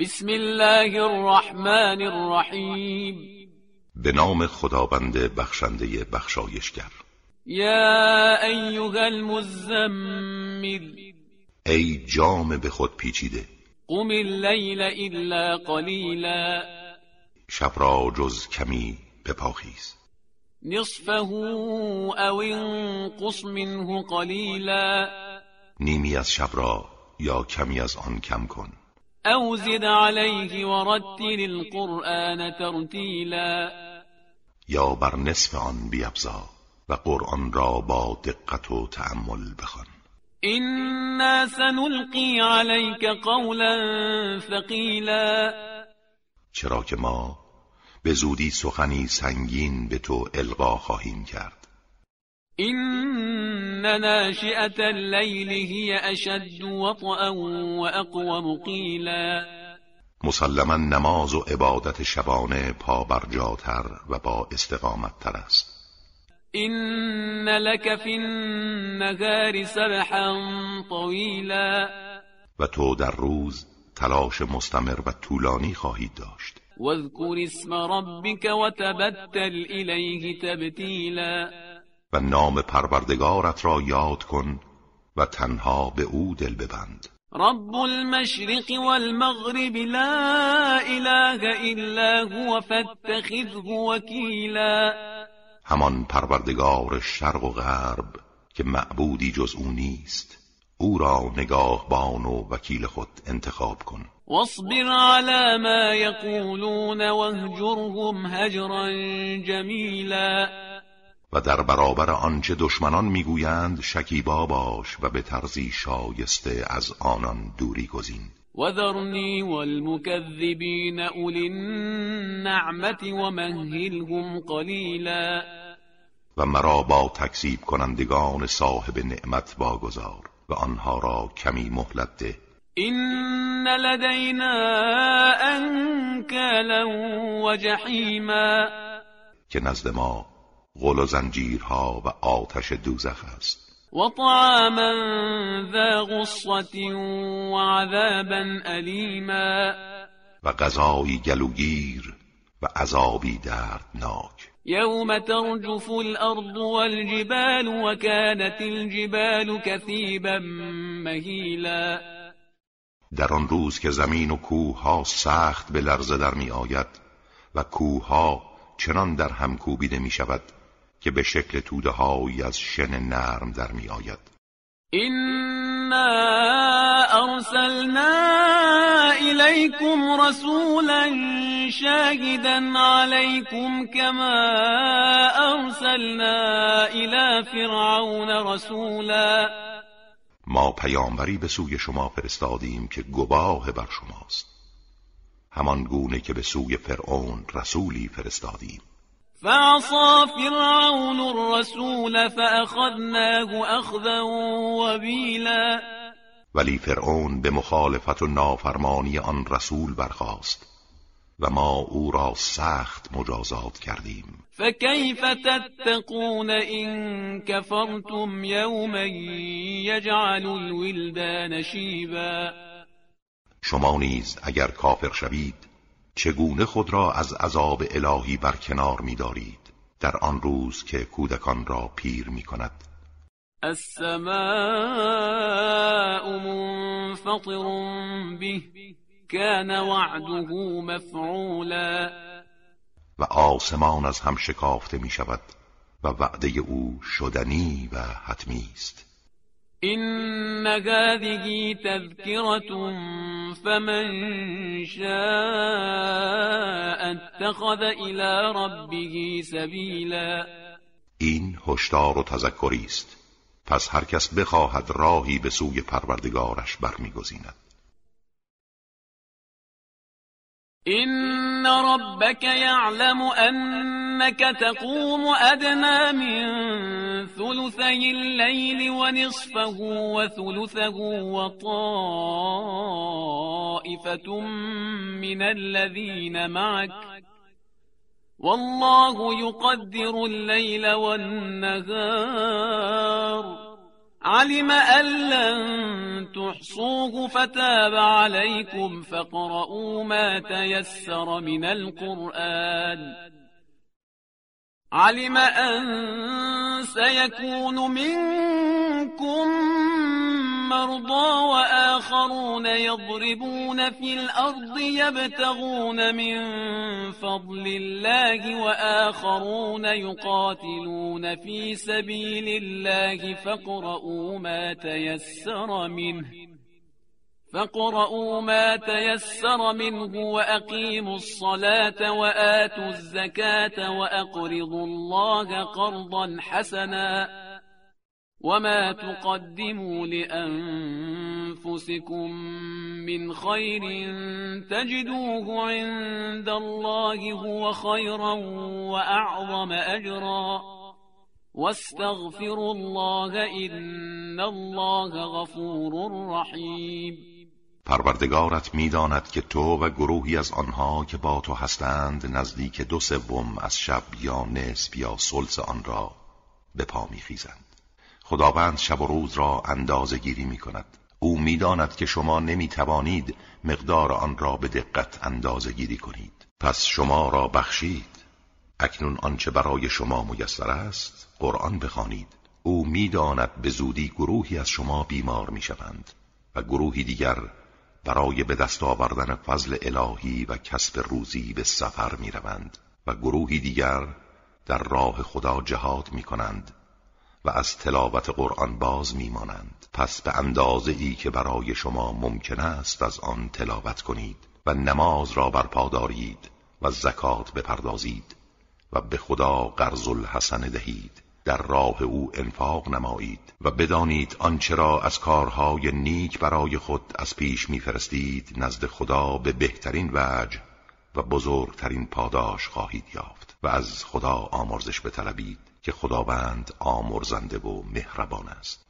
بسم الله الرحمن الرحیم به نام خداوند بخشنده بخشایشگر. یا ایها المزمل ای جام به خود پیچیده. قم اللیل الا قلیلا. شب را جز کمی بپاخیز. نصفه او انقص منه قلیلا. نیمی از شب را یا کمی از آن کم کن. او زد علیه ورتل القرآن ترتیلا یا بر نصف آن بیابزا و قرآن را با دقت و تأمل بخوان. إنا سنلقی علیک قولا ثقیلا چرا که ما به زودی سخنی سنگین به تو القا خواهیم کرد. این ناشئة اللیل هی اشد وطئا و اقوم قیلا مسلما نماز و عبادت شبانه پابرجاتر و با استقامت تر است. این لك فی النهار سبحا طویلا و تو در روز تلاش مستمر و طولانی خواهید داشت. واذكر اسم ربك وتبتل الیه تبتیلا و نام پروردگارت را یاد کن و تنها به او دل ببند. رب المشرق والمغرب لا اله الا هو فاتخذه وكيلا همان پروردگار شرق و غرب که معبودی جز او نیست او را نگاهبان و وکیل خود انتخاب کن. واصبر على ما يقولون واهجرهم هجرا جمیلا. و در برابر آنچه دشمنان می‌گویند شکیبا باش و به طرزی شایسته از آنان دوری گزین. وذرنی والمكذبین اولی النعمت ومهلهم قلیلا. و مرا با تکذیب کنندگان صاحب نعمت واگذار و آنها را کمی مهلت ده. این لدینا انکالا و جحیما. که نزد ما غل و زنجیرها و آتش دوزخ است. و طعاما ذا غصت و عذابا علیما و غذایی گلوگیر و عذابی دردناک. یوم ترجف الارض والجبال وكانت الجبال كثيبا مهیلا. در آن روز که زمین و کوه ها سخت به لرزه در می آید و کوه ها چنان در هم کوبیده می شود که به شکل توده هایی از شن نرم در می آید اینا ارسلنا الیکم رسولا شاهدا علیکم کما ارسلنا الى فرعون رسولا. ما پیامبری به سوی شما فرستادیم که گواه بر شماست. همان گونه که به سوی فرعون رسولی فرستادیم. فعصا فرعون الرسول فأخذناه اخذا وبیلا ولی فرعون به مخالفت و نافرمانی آن رسول برخاست و ما او را سخت مجازات کردیم. فكيف تتقون إن كفرتم يوما يجعل الولدان شیبا. شما نیز اگر کافر شوید چگونه خود را از عذاب الهی برکنار می‌دارید؟ در آن روز که کودکان را پیر می کند السماء منفطر به كان وعده مفعولا. و آسمان از هم شکافته می شود و وعده او شدنی و حتمی است. این هذه تذکرة فمن شاء اتخذ الى ربه سبیلا این هشدار و تذکری است. پس هر کس بخواهد راهی به سوی پروردگارش برمیگزیند. إن ربك يعلم أنك تقوم أدنى من ثلثي الليل ونصفه وثلثه وطائفة من الذين معك والله يقدر الليل والنهار. علم أن لن تحصوه فتاب عليكم فقرؤوا ما تيسر من القرآن. علم أن سيكون منكم مرضى وآخرون يضربون في الأرض يبتغون من فضل الله وآخرون يقاتلون في سبيل الله فاقرؤوا ما تيسر منه فاقرؤوا ما تيسر منه وأقيموا الصلاة وآتوا الزكاة وأقرضوا الله قرضا حسنا وما تقدموا لأنفسكم من خير تجدوه عند الله هو خيرا وأعظم أجرا واستغفروا الله إن الله غفور رحيم. پروردگارت می‌داند که تو و گروهی از آنها که با تو هستند نزدیک دو سوم از شب یا نصف یا سلس آن را به پا میخیزند. خداوند شب و روز را اندازه گیری می کند او می‌داند که شما نمی توانید مقدار آن را به دقت اندازه گیری کنید. پس شما را بخشید. اکنون آنچه برای شما میسر است قرآن بخوانید. او می‌داند به زودی گروهی از شما بیمار می‌شوند و گروهی دیگر برای به دست آوردن فضل الهی و کسب روزی به سفر می روند و گروهی دیگر در راه خدا جهاد می کنند از تلاوت قرآن باز می مانند پس به اندازه ای که برای شما ممکن است از آن تلاوت کنید و نماز را برپا دارید و زکات بپردازید و به خدا قرض الحسن دهید. در راه او انفاق نمایید و بدانید آنچه را از کارهای نیک برای خود از پیش میفرستید نزد خدا به بهترین وجه و بزرگترین پاداش خواهید یافت و از خدا آمرزش بطلبید. که خداوند آمرزنده و مهربان است.